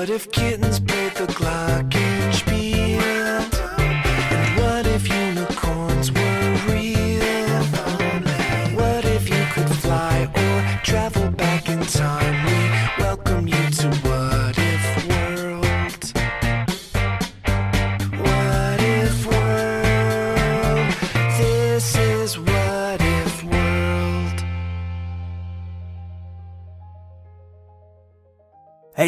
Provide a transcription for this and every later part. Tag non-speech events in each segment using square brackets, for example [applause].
What if kittens played the glockenspiel?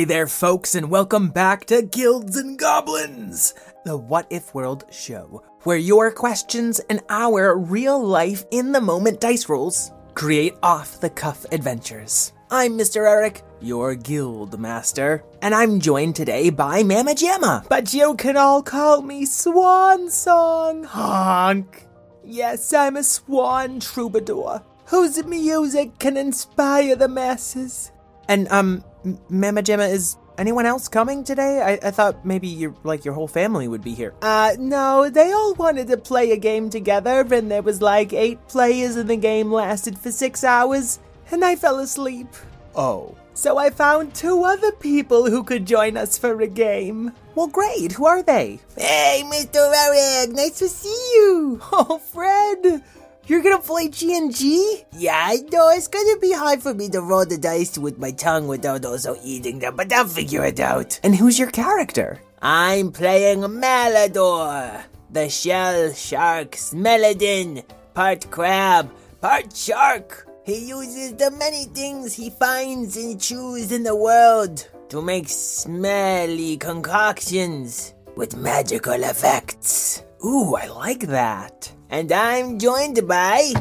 Hey there, folks, and welcome back to Guilds and Goblins, the What If World show, where your questions and our real life in the moment dice rolls create off the cuff adventures. I'm Mr. Eric, your guild master, and I'm joined today by Mama Gemma, but you can all call me Swan Song Honk. Yes, I'm a swan troubadour whose music can inspire the masses. And um, M- Mama Gemma, is anyone else coming today? I, I thought maybe your like your whole family would be here. Uh, no, they all wanted to play a game together, and there was like eight players, and the game lasted for six hours, and I fell asleep. Oh. So I found two other people who could join us for a game. Well, great. Who are they? Hey, Mr. Eric, nice to see you. Oh, Fred. You're gonna play G&G? Yeah, I know. It's gonna be hard for me to roll the dice with my tongue without also eating them, but I'll figure it out. And who's your character? I'm playing Malodor, the shell shark Smelladin, part crab, part shark. He uses the many things he finds and chews in the world to make smelly concoctions with magical effects. Ooh, I like that. And I'm joined by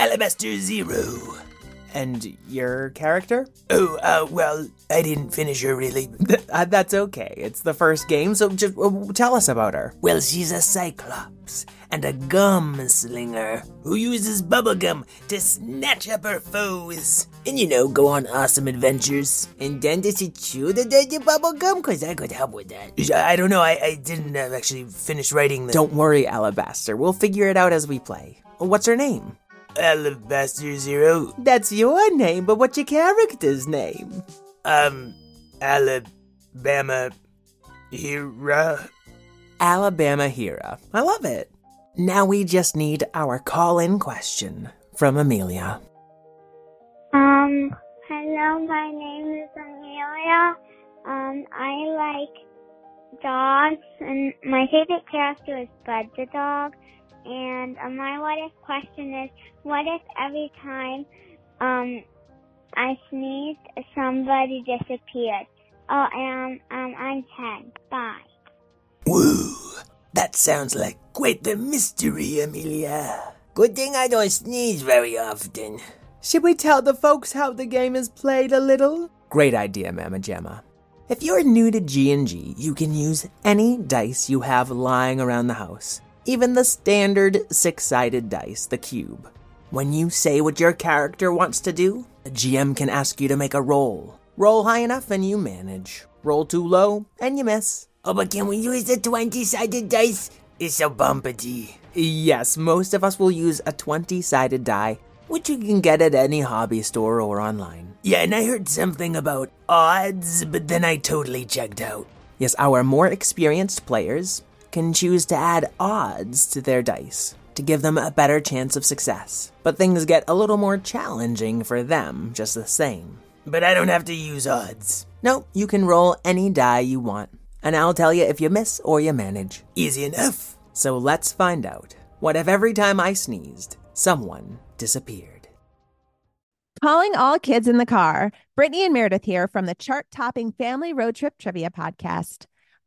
Alabaster Zero. And your character? Oh, uh, well, I didn't finish her really. [laughs] uh, that's okay. It's the first game, so just uh, tell us about her. Well, she's a cyclops and a gum slinger who uses bubblegum to snatch up her foes. And you know, go on awesome adventures. And then does she chew the dirty bubblegum? Cause I could help with that. I don't know, I, I didn't uh, actually finish writing the. Don't worry, Alabaster. We'll figure it out as we play. What's her name? Alabaster Zero. That's your name, but what's your character's name? Um, Alabama Hera. Alabama Hera. I love it. Now we just need our call in question from Amelia. Um, hello, my name is Amelia. Um, I like dogs, and my favorite character is Bud the dog. And um, my what if question is, what if every time um I sneezed, somebody disappeared? Oh, and um, I'm ten. Bye. Woo! That sounds like quite the mystery, Amelia. Good thing I don't sneeze very often. Should we tell the folks how the game is played a little? Great idea, Mama Gemma. If you're new to G&G, you can use any dice you have lying around the house, even the standard six-sided dice, the cube. When you say what your character wants to do, the GM can ask you to make a roll. Roll high enough and you manage. Roll too low and you miss. Oh, but can we use the 20 sided dice? It's so bumpety. Yes, most of us will use a 20 sided die, which you can get at any hobby store or online. Yeah, and I heard something about odds, but then I totally checked out. Yes, our more experienced players can choose to add odds to their dice to give them a better chance of success. But things get a little more challenging for them just the same. But I don't have to use odds. No, you can roll any die you want, and I'll tell you if you miss or you manage. Easy enough. So let's find out. What if every time I sneezed, someone disappeared? Calling all kids in the car. Brittany and Meredith here from the chart topping Family Road Trip Trivia Podcast.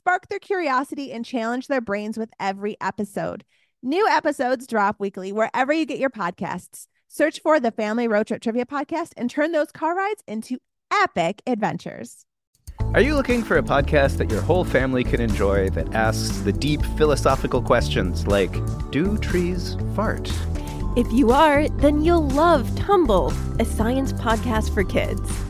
Spark their curiosity and challenge their brains with every episode. New episodes drop weekly wherever you get your podcasts. Search for the Family Road Trip Trivia Podcast and turn those car rides into epic adventures. Are you looking for a podcast that your whole family can enjoy that asks the deep philosophical questions like Do trees fart? If you are, then you'll love Tumble, a science podcast for kids.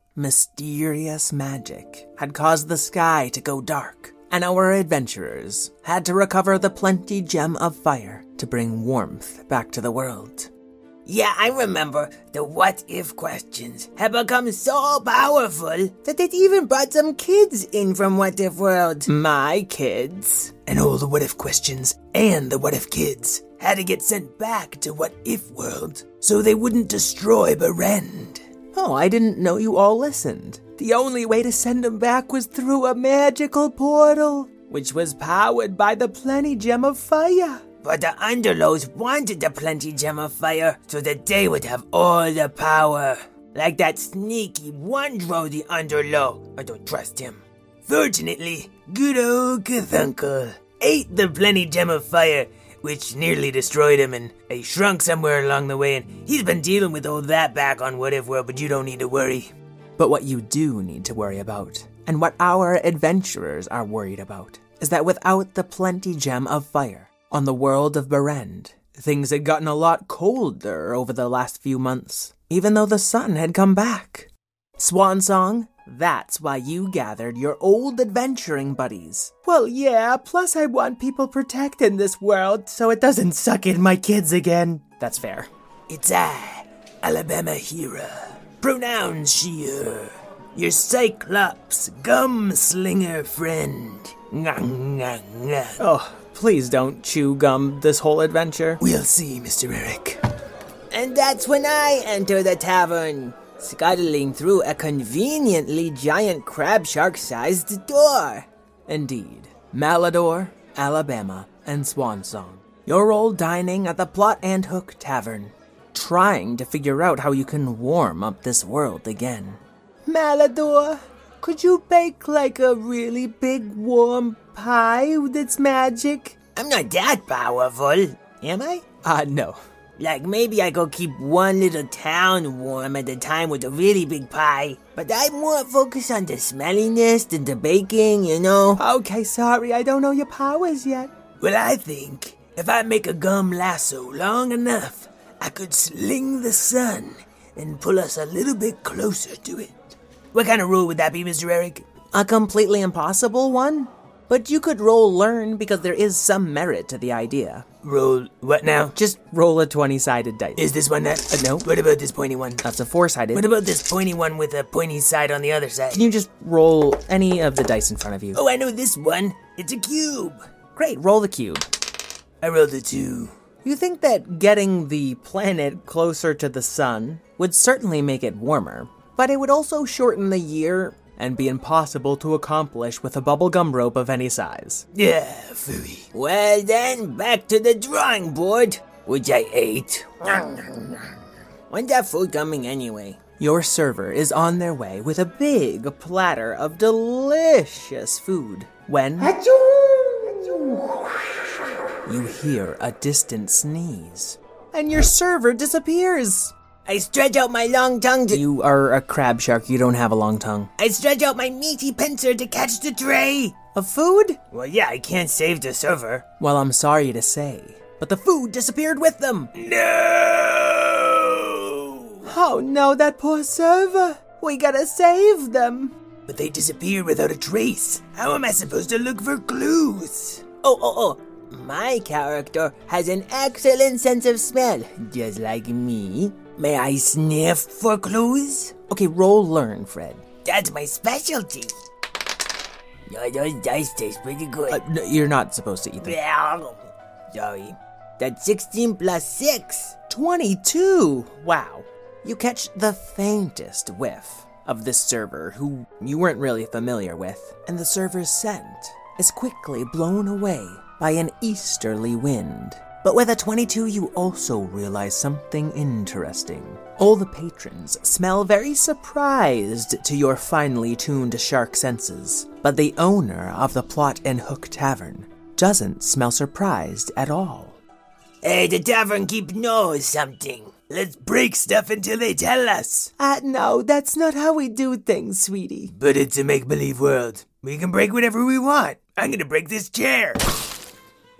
mysterious magic had caused the sky to go dark, and our adventurers had to recover the plenty gem of fire to bring warmth back to the world. Yeah, I remember the what if questions had become so powerful that it even brought some kids in from What If World. My kids. And all the what if questions and the what if kids had to get sent back to What If World so they wouldn't destroy Berend. Oh, I didn't know you all listened. The only way to send them back was through a magical portal, which was powered by the Plenty Gem of Fire. But the Underlows wanted the Plenty Gem of Fire so that they would have all the power. Like that sneaky Wondro the Underlow. I don't trust him. Fortunately, good old Cthulhu ate the Plenty Gem of Fire, which nearly destroyed him, and he shrunk somewhere along the way, and he's been dealing with all that back on What If World, but you don't need to worry. But what you do need to worry about, and what our adventurers are worried about, is that without the Plenty Gem of Fire, on the world of Berend, things had gotten a lot colder over the last few months, even though the sun had come back. Swan Song, that's why you gathered your old adventuring buddies. Well, yeah, plus I want people protecting this world so it doesn't suck in my kids again. That's fair. It's I, Alabama Hera. Pronouns she, her. Your Cyclops gum slinger friend. Oh, please don't chew gum this whole adventure. We'll see, Mr. Eric. And that's when I enter the tavern, scuttling through a conveniently giant crab shark sized door. Indeed. Malodor, Alabama, and Swan Song. You're all dining at the Plot and Hook Tavern, trying to figure out how you can warm up this world again. Malodor, could you bake like a really big warm pie that's magic? I'm not that powerful, am I? Ah, uh, no. Like maybe I could keep one little town warm at a time with a really big pie, but I'm more focused on the smelliness than the baking, you know? Okay, sorry, I don't know your powers yet. Well, I think if I make a gum lasso long enough, I could sling the sun and pull us a little bit closer to it. What kind of rule would that be, Mr. Eric? A completely impossible one? But you could roll learn because there is some merit to the idea. Roll what now? Just roll a 20 sided dice. Is this one that? Uh, no. What about this pointy one? That's a four sided. What about this pointy one with a pointy side on the other side? Can you just roll any of the dice in front of you? Oh, I know this one. It's a cube. Great, roll the cube. I rolled a two. You think that getting the planet closer to the sun would certainly make it warmer, but it would also shorten the year and be impossible to accomplish with a bubblegum rope of any size. Yeah, fooey. Well then, back to the drawing board, which I ate. When's that food coming anyway? Your server is on their way with a big platter of delicious food when you hear a distant sneeze and your server disappears. I stretch out my long tongue to. You are a crab shark. You don't have a long tongue. I stretch out my meaty pincer to catch the tray. Of food? Well, yeah, I can't save the server. Well, I'm sorry to say, but the food disappeared with them. No! Oh no, that poor server. We gotta save them. But they disappeared without a trace. How am I supposed to look for clues? Oh, oh, oh. My character has an excellent sense of smell, just like me. May I sniff for clues? Okay, roll learn, Fred. That's my specialty. Oh, those dice taste pretty good. Uh, no, you're not supposed to eat them. Sorry. That's 16 plus 6. 22! Wow. You catch the faintest whiff of this server who you weren't really familiar with, and the server's scent is quickly blown away by an easterly wind. But with a 22, you also realize something interesting. All the patrons smell very surprised to your finely tuned shark senses, but the owner of the Plot and Hook Tavern doesn't smell surprised at all. Hey, the tavern keep knows something. Let's break stuff until they tell us. Uh, no, that's not how we do things, sweetie. But it's a make believe world. We can break whatever we want. I'm gonna break this chair.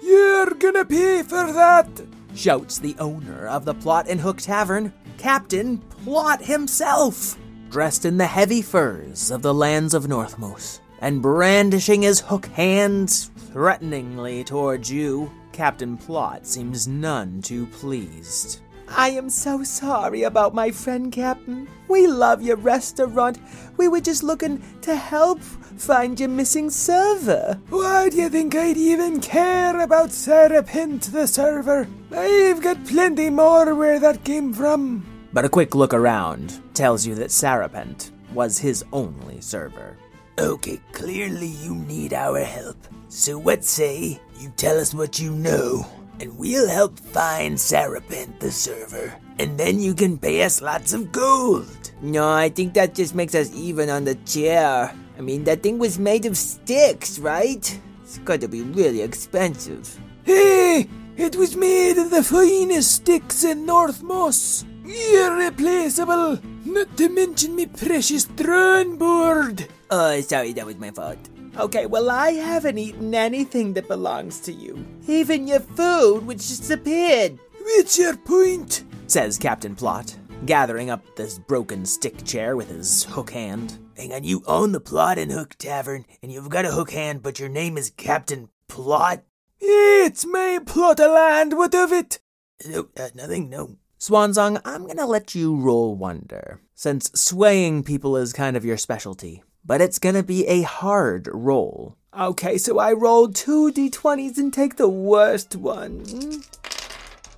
You're gonna pay for that! Shouts the owner of the Plot and Hook Tavern, Captain Plot himself, dressed in the heavy furs of the lands of Northmos, and brandishing his hook hands threateningly towards you. Captain Plot seems none too pleased. I am so sorry about my friend, Captain. We love your restaurant. We were just looking to help find your missing server. Why do you think I'd even care about Sarah Pint, the server? I've got plenty more where that came from. But a quick look around tells you that Sarapent was his only server. Okay, clearly you need our help. So what say you tell us what you know, and we'll help find Sarapent the server, and then you can pay us lots of gold. No, I think that just makes us even on the chair. I mean, that thing was made of sticks, right? It's got to be really expensive. Hey, it was made of the finest sticks in North Moss. Irreplaceable, not to mention me precious throne board. Oh, sorry, that was my fault. Okay, well, I haven't eaten anything that belongs to you. Even your food, which disappeared, What's your point? says Captain Plot, gathering up this broken stick chair with his hook hand. Hang on, you own the Plot and Hook Tavern, and you've got a hook hand, but your name is Captain Plot? It's my plot of land, what of it? No, uh, nothing, no. Swansong, I'm gonna let you roll wonder, since swaying people is kind of your specialty. But it's gonna be a hard roll. Okay, so I rolled two d20s and take the worst one.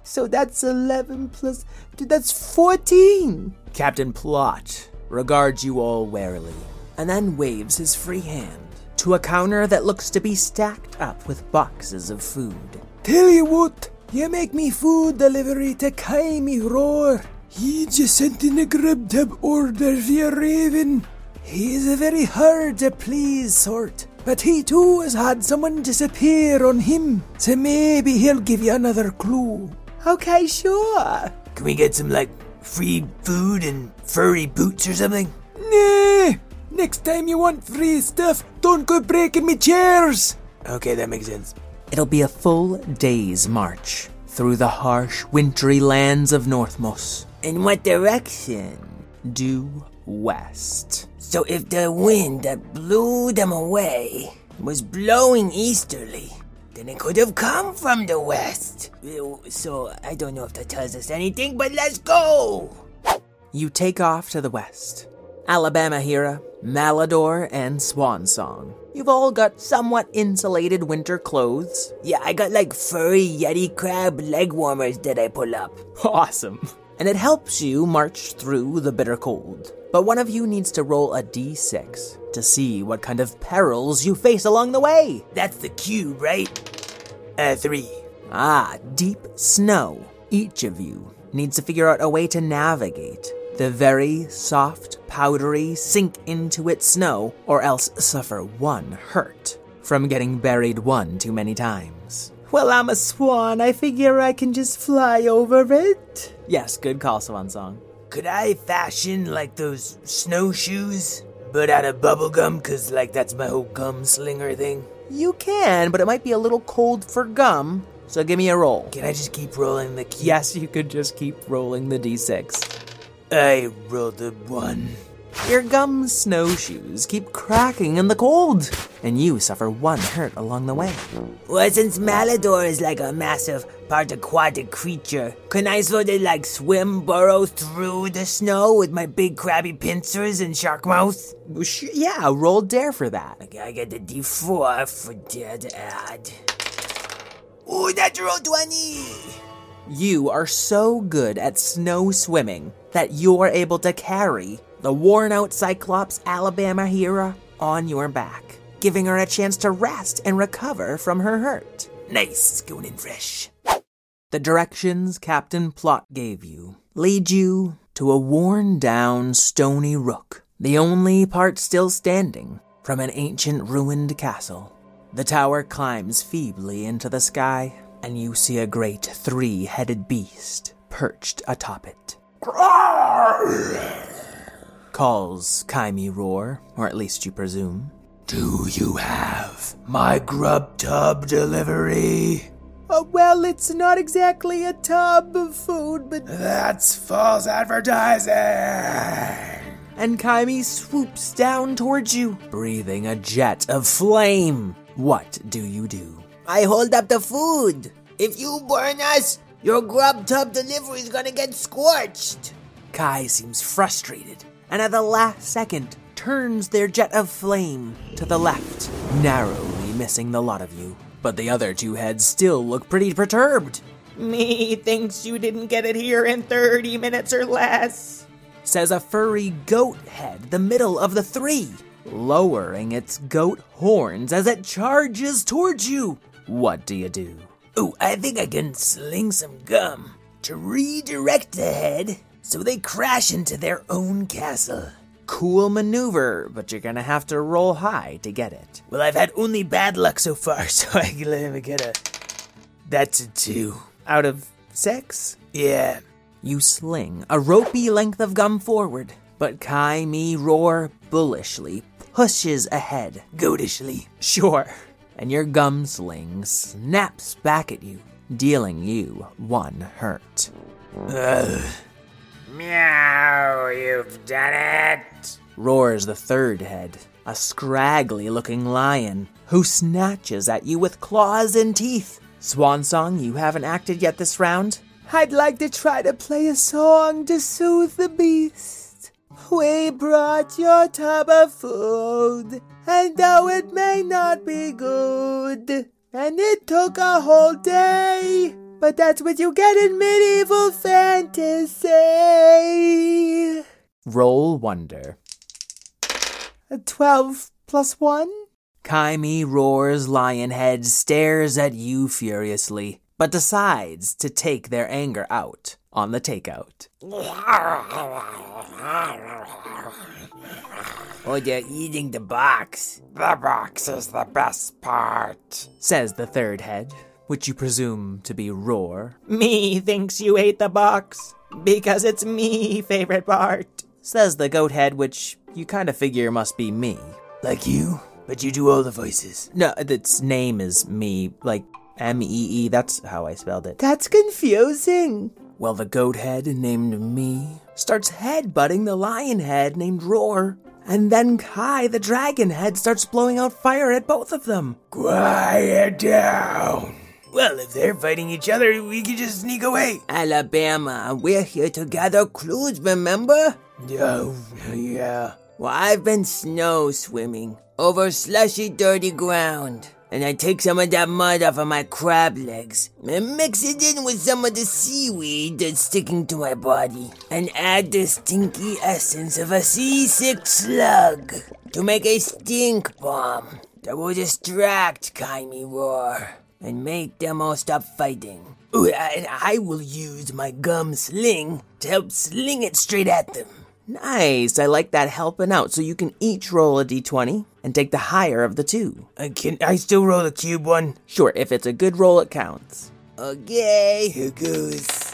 So that's 11 plus. Dude, that's 14! Captain Plot regards you all warily, and then waves his free hand to a counter that looks to be stacked up with boxes of food. Tell you what, you make me food delivery to Kaimi Roar. He just sent in a grub tub order via Raven. He's a very hard to please sort, but he too has had someone disappear on him, so maybe he'll give you another clue. Okay, sure. Can we get some, like, free food and furry boots or something? Nah, next time you want free stuff, don't go breaking me chairs. Okay, that makes sense. It'll be a full day's march through the harsh, wintry lands of Northmos. In what direction? Due west. So if the wind that blew them away was blowing easterly, then it could have come from the west. So I don't know if that tells us anything, but let's go! You take off to the west. Alabama Hera, Malodor, and Swan Song. You've all got somewhat insulated winter clothes. Yeah, I got like furry Yeti crab leg warmers that I pull up. [laughs] Awesome. And it helps you march through the bitter cold. But one of you needs to roll a d6 to see what kind of perils you face along the way. That's the cube, right? Uh, three. Ah, deep snow. Each of you needs to figure out a way to navigate the very soft, powdery, sink into it snow, or else suffer one hurt from getting buried one too many times. Well, I'm a swan. I figure I can just fly over it. Yes, good call, Swan Song. Could I fashion like those snowshoes, but out of bubblegum? Cause like that's my whole gum slinger thing. You can, but it might be a little cold for gum, so give me a roll. Can I just keep rolling the key? Yes, you could just keep rolling the d6. I rolled a one. Your gum snowshoes keep cracking in the cold, and you suffer one hurt along the way. Well, since Malodor is like a massive part aquatic creature, can I sort of like swim, burrow through the snow with my big crabby pincers and shark mouth? Yeah, roll dare for that. Okay, I get the D4 for dare to add. Ooh, natural 20! You are so good at snow swimming that you're able to carry the worn out Cyclops Alabama Hera on your back, giving her a chance to rest and recover from her hurt. Nice, going in fresh. The directions Captain Plot gave you lead you to a worn down stony rook, the only part still standing from an ancient ruined castle. The tower climbs feebly into the sky, and you see a great three headed beast perched atop it. Calls Kaimi Roar, or at least you presume. Do you have my grub tub delivery? Oh, well, it's not exactly a tub of food, but. That's false advertising! And Kaimi swoops down towards you, breathing a jet of flame. What do you do? I hold up the food. If you burn us, your grub tub delivery is gonna get scorched. Kai seems frustrated, and at the last second turns their jet of flame to the left, narrowly missing the lot of you. But the other two heads still look pretty perturbed. Me thinks you didn't get it here in 30 minutes or less. Says a furry goat head, the middle of the three, lowering its goat horns as it charges towards you. What do you do? Ooh, I think I can sling some gum to redirect the head so they crash into their own castle. Cool maneuver, but you're gonna have to roll high to get it. Well, I've had only bad luck so far, [laughs] so I can let me get a. That's a two. Out of six? Yeah. You sling a ropey length of gum forward, but Kai Me Roar bullishly pushes ahead. Goatishly. Sure. And your gum sling snaps back at you, dealing you one hurt. Ugh. Meow, you've done it. Roars the third head, a scraggly looking lion who snatches at you with claws and teeth. Swan Song, you haven't acted yet this round? I'd like to try to play a song to soothe the beast. We brought your tub of food, and though it may not be good, and it took a whole day, but that's what you get in medieval fantasy. Roll Wonder. A 12 plus 1? Kaimi Roar's lion head stares at you furiously, but decides to take their anger out on the takeout. Oh, they're eating the box. The box is the best part. Says the third head, which you presume to be Roar. Me thinks you ate the box because it's me favorite part. Says the goat head, which you kind of figure must be me. Like you, but you do all the voices. No, its name is me, like M E E, that's how I spelled it. That's confusing. Well, the goat head named me starts headbutting the lion head named Roar. And then Kai, the dragon head, starts blowing out fire at both of them. Quiet down. Well, if they're fighting each other, we could just sneak away. Alabama, we're here to gather clues, remember? Oh, yeah. Well, I've been snow swimming over slushy, dirty ground. And I take some of that mud off of my crab legs and mix it in with some of the seaweed that's sticking to my body and add the stinky essence of a seasick slug to make a stink bomb that will distract Kaimi Roar and make them all stop fighting. Ooh, and I will use my gum sling to help sling it straight at them. Nice, I like that helping out. So you can each roll a d20 and take the higher of the two. Uh, can I still roll the cube one? Sure, if it's a good roll, it counts. Okay, here goes.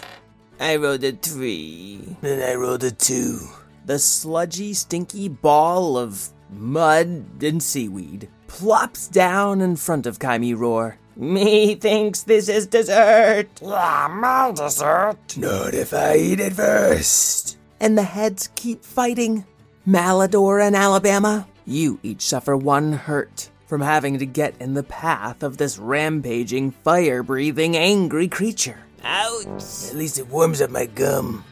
I rolled a three. Then I rolled a two. The sludgy, stinky ball of mud and seaweed plops down in front of Kaimi Roar. Me thinks this is dessert. Yeah, my dessert. Not if I eat it first. and the heads keep fighting. Malodor and Alabama, you each suffer one hurt from having to get in the path of this rampaging, fire breathing, angry creature. Ouch! At least it warms up my gum.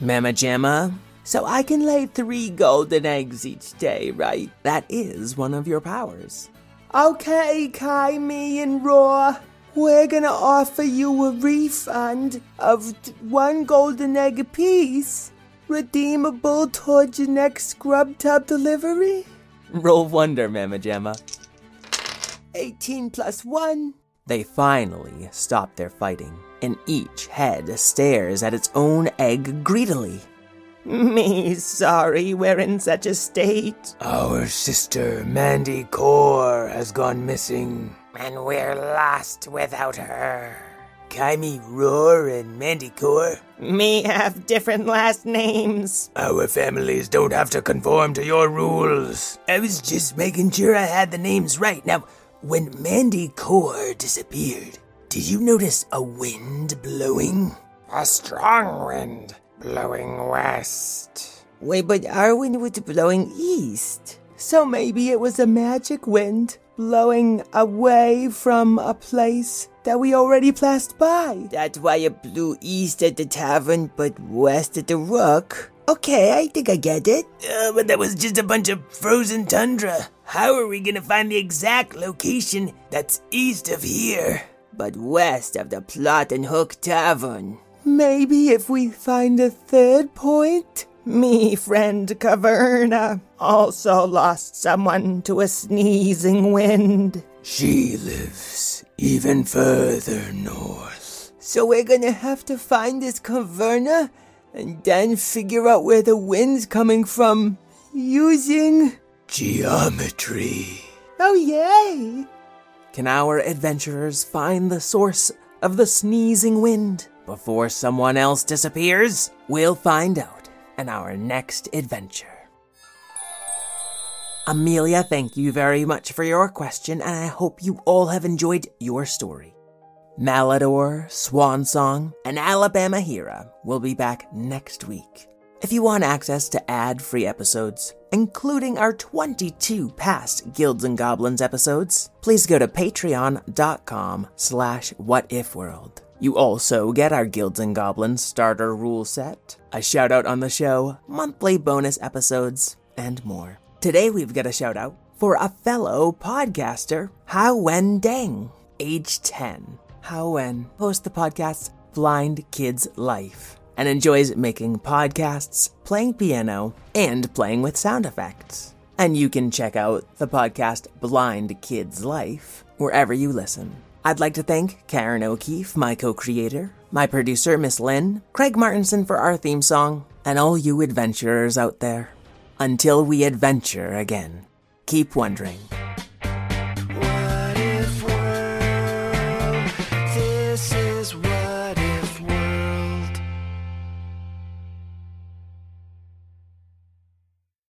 Mama Jamma, so I can lay three golden eggs each day, right? That is one of your powers. Okay, Kai, me, and Raw. We're gonna offer you a refund of one golden egg apiece, redeemable towards your next scrub tub delivery. Roll wonder, Mama Jamma. 18 plus 1. They finally stop their fighting, and each head stares at its own egg greedily. Me sorry we're in such a state. Our sister Mandy Core has gone missing. And we're lost without her. Kaimi Roar and Mandy Core. Me have different last names. Our families don't have to conform to your rules. I was just making sure I had the names right. Now, when Mandy Core disappeared, did you notice a wind blowing? A strong wind blowing west. Wait, but our wind was blowing east. So maybe it was a magic wind blowing away from a place that we already passed by. That's why it blew east at the tavern, but west at the rook. Okay, I think I get it. Uh, but that was just a bunch of frozen tundra. How are we gonna find the exact location that's east of here, but west of the Plot and Hook Tavern? Maybe if we find a third point? Me friend Caverna also lost someone to a sneezing wind. She lives even further north. So we're gonna have to find this Caverna and then figure out where the wind's coming from using geometry. Oh, yay! Can our adventurers find the source of the sneezing wind before someone else disappears? We'll find out in our next adventure. Amelia, thank you very much for your question, and I hope you all have enjoyed your story. Malodor, Swan Song, and Alabama Hera will be back next week. If you want access to ad-free episodes, including our 22 past Guilds and Goblins episodes, please go to patreon.com slash whatifworld. You also get our Guilds and Goblins starter rule set, a shout out on the show, monthly bonus episodes, and more. Today we've got a shout out for a fellow podcaster, How Wen Deng, age 10. How Wen hosts the podcast Blind Kids Life and enjoys making podcasts, playing piano, and playing with sound effects. And you can check out the podcast Blind Kids Life wherever you listen. I'd like to thank Karen O'Keefe, my co creator, my producer, Miss Lynn, Craig Martinson for our theme song, and all you adventurers out there. Until we adventure again, keep wondering